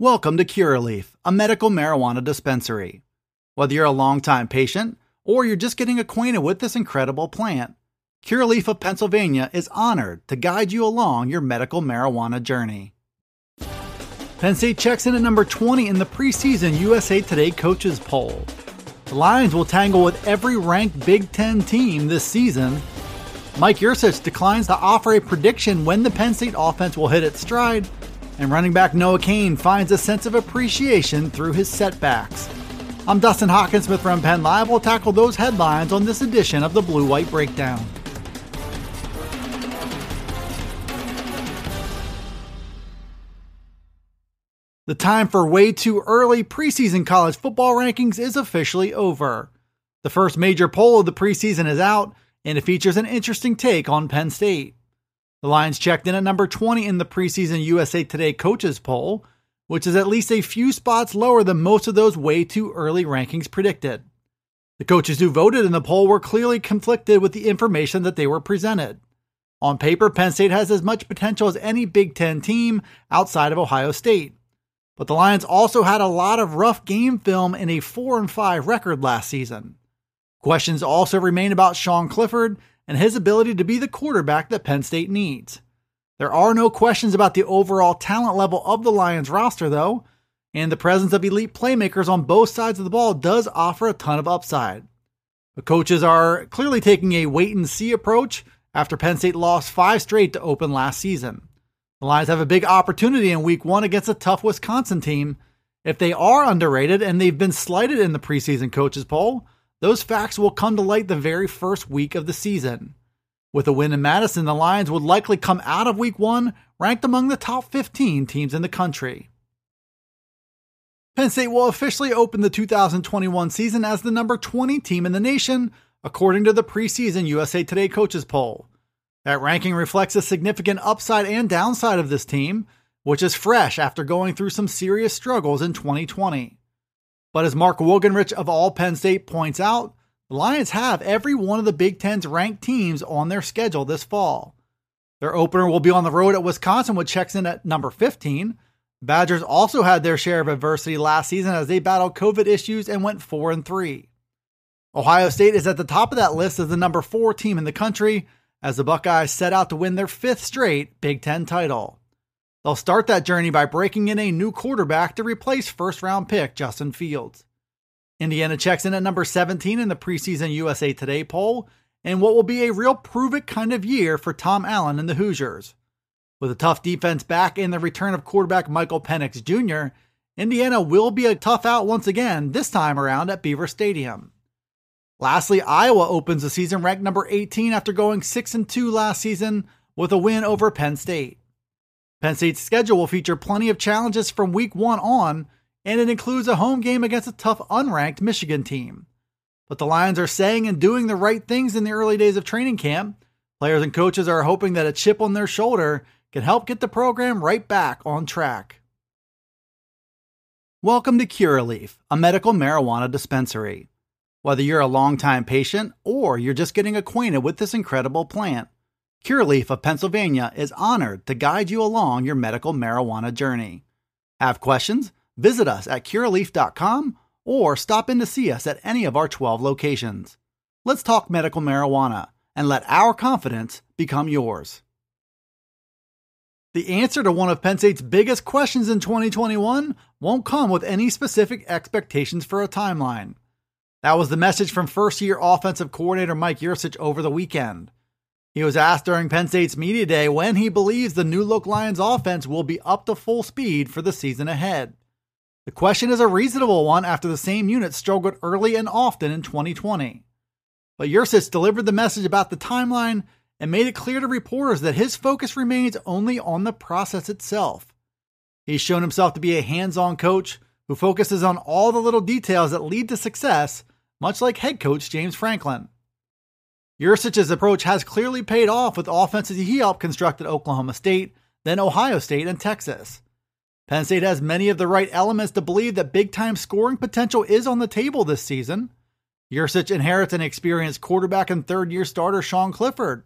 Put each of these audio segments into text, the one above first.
Welcome to Curaleaf, a medical marijuana dispensary. Whether you're a longtime patient or you're just getting acquainted with this incredible plant, Curaleaf of Pennsylvania is honored to guide you along your medical marijuana journey. Penn State checks in at number 20 in the preseason USA Today coaches poll. The Lions will tangle with every ranked Big Ten team this season. Mike Yurcich declines to offer a prediction when the Penn State offense will hit its stride, and running back Noah Cain finds a sense of appreciation through his setbacks. I'm Dustin Hockensmith from Penn Live. We'll tackle those headlines on this edition of the Blue White Breakdown. The time for way too early preseason college football rankings is officially over. The first major poll of the preseason is out, and it features an interesting take on Penn State. The Lions checked in at number 20 in the preseason USA Today coaches poll, which is at least a few spots lower than most of those way too early rankings predicted. The coaches who voted in the poll were clearly conflicted with the information that they were presented. On paper, Penn State has as much potential as any Big Ten team outside of Ohio State. But the Lions also had a lot of rough game film in a 4 and 5 record last season. Questions also remain about Sean Clifford and his ability to be the quarterback that Penn State needs. There are no questions about the overall talent level of the Lions roster, though, and the presence of elite playmakers on both sides of the ball does offer a ton of upside. The coaches are clearly taking a wait and see approach after Penn State lost five straight to open last season. The Lions have a big opportunity in week one against a tough Wisconsin team. If they are underrated and they've been slighted in the preseason coaches poll, those facts will come to light the very first week of the season. With a win in Madison, the Lions would likely come out of week one ranked among the top 15 teams in the country. Penn State will officially open the 2021 season as the number 20 team in the nation, according to the preseason USA Today coaches poll. That ranking reflects a significant upside and downside of this team, which is fresh after going through some serious struggles in 2020. But as Mark Wogenrich of All Penn State points out, the Lions have every one of the Big Ten's ranked teams on their schedule this fall. Their opener will be on the road at Wisconsin, which checks in at number 15. Badgers also had their share of adversity last season as they battled COVID issues and went 4 and 3. Ohio State is at the top of that list as the number 4 team in the country, as the Buckeyes set out to win their fifth straight Big Ten title. They'll start that journey by breaking in a new quarterback to replace first round pick Justin Fields. Indiana checks in at number 17 in the preseason USA Today poll, and what will be a real prove it kind of year for Tom Allen and the Hoosiers. With a tough defense back and the return of quarterback Michael Penix Jr., Indiana will be a tough out once again, this time around at Beaver Stadium. Lastly, Iowa opens the season ranked number 18 after going 6 and 2 last season with a win over Penn State. Penn State's schedule will feature plenty of challenges from week 1 on, and it includes a home game against a tough unranked Michigan team. But the Lions are saying and doing the right things in the early days of training camp. Players and coaches are hoping that a chip on their shoulder can help get the program right back on track. Welcome to Curaleaf, a medical marijuana dispensary. Whether you're a longtime patient or you're just getting acquainted with this incredible plant, Curaleaf of Pennsylvania is honored to guide you along your medical marijuana journey. Have questions? Visit us at curaleaf.com or stop in to see us at any of our 12 locations. Let's talk medical marijuana and let our confidence become yours. The answer to one of Penn State's biggest questions in 2021 won't come with any specific expectations for a timeline. That was the message from first year offensive coordinator Mike Yurcich over the weekend. He was asked during Penn State's Media Day when he believes the new look Lions offense will be up to full speed for the season ahead. The question is a reasonable one after the same unit struggled early and often in 2020. But Yurcich delivered the message about the timeline and made it clear to reporters that his focus remains only on the process itself. He's shown himself to be a hands on coach who focuses on all the little details that lead to success, much like head coach James Franklin. Yurcich's approach has clearly paid off with offenses he helped construct at Oklahoma State, then Ohio State, and Texas. Penn State has many of the right elements to believe that big time scoring potential is on the table this season. Yurcich inherits an experienced quarterback and third year starter Sean Clifford.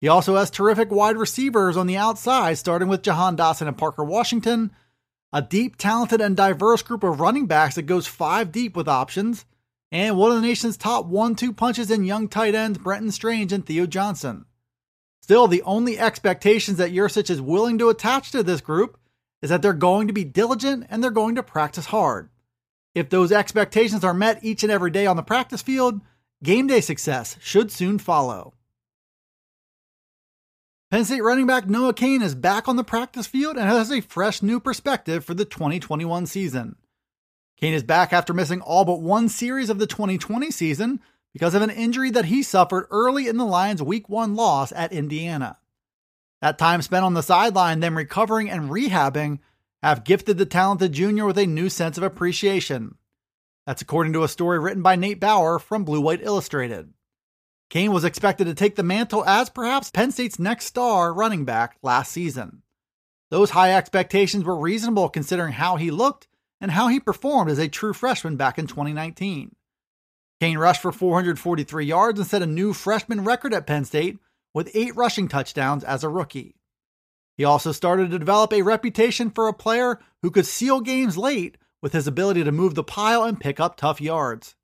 He also has terrific wide receivers on the outside, starting with Jahan Dotson and Parker Washington, a deep, talented, and diverse group of running backs that goes five deep with options, and one of the nation's top one two punches in young tight ends Brenton Strange and Theo Johnson. Still, the only expectations that Yurcich is willing to attach to this group is that they're going to be diligent and they're going to practice hard. If those expectations are met each and every day on the practice field, game day success should soon follow. Penn State running back Noah Cain is back on the practice field and has a fresh new perspective for the 2021 season. Cain is back after missing all but one series of the 2020 season because of an injury that he suffered early in the Lions' Week 1 loss at Indiana. That time spent on the sideline, then recovering and rehabbing, have gifted the talented junior with a new sense of appreciation. That's according to a story written by Nate Bauer from Blue White Illustrated. Cain was expected to take the mantle as perhaps Penn State's next star running back last season. Those high expectations were reasonable considering how he looked and how he performed as a true freshman back in 2019. Cain rushed for 443 yards and set a new freshman record at Penn State with eight rushing touchdowns as a rookie. He also started to develop a reputation for a player who could seal games late with his ability to move the pile and pick up tough yards.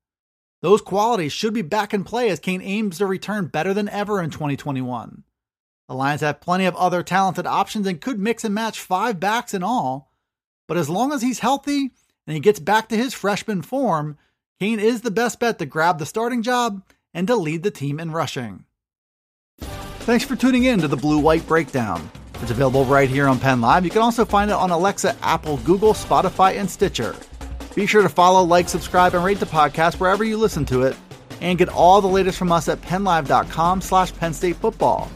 Those qualities should be back in play as Cain aims to return better than ever in 2021. The Lions have plenty of other talented options and could mix and match five backs in all, but as long as he's healthy and he gets back to his freshman form, Cain is the best bet to grab the starting job and to lead the team in rushing. Thanks for tuning in to the Blue White Breakdown. It's available right here on Penn Live. You can also find it on Alexa, Apple, Google, Spotify, and Stitcher. Be sure to follow, like, subscribe, and rate the podcast wherever you listen to it, and get all the latest from us at PennLive.com slash Penn State Football.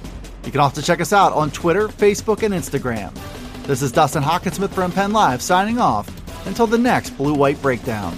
You can also check us out on Twitter, Facebook, and Instagram. This is Dustin Hockensmith from Penn Live signing off until the next Blue White Breakdown.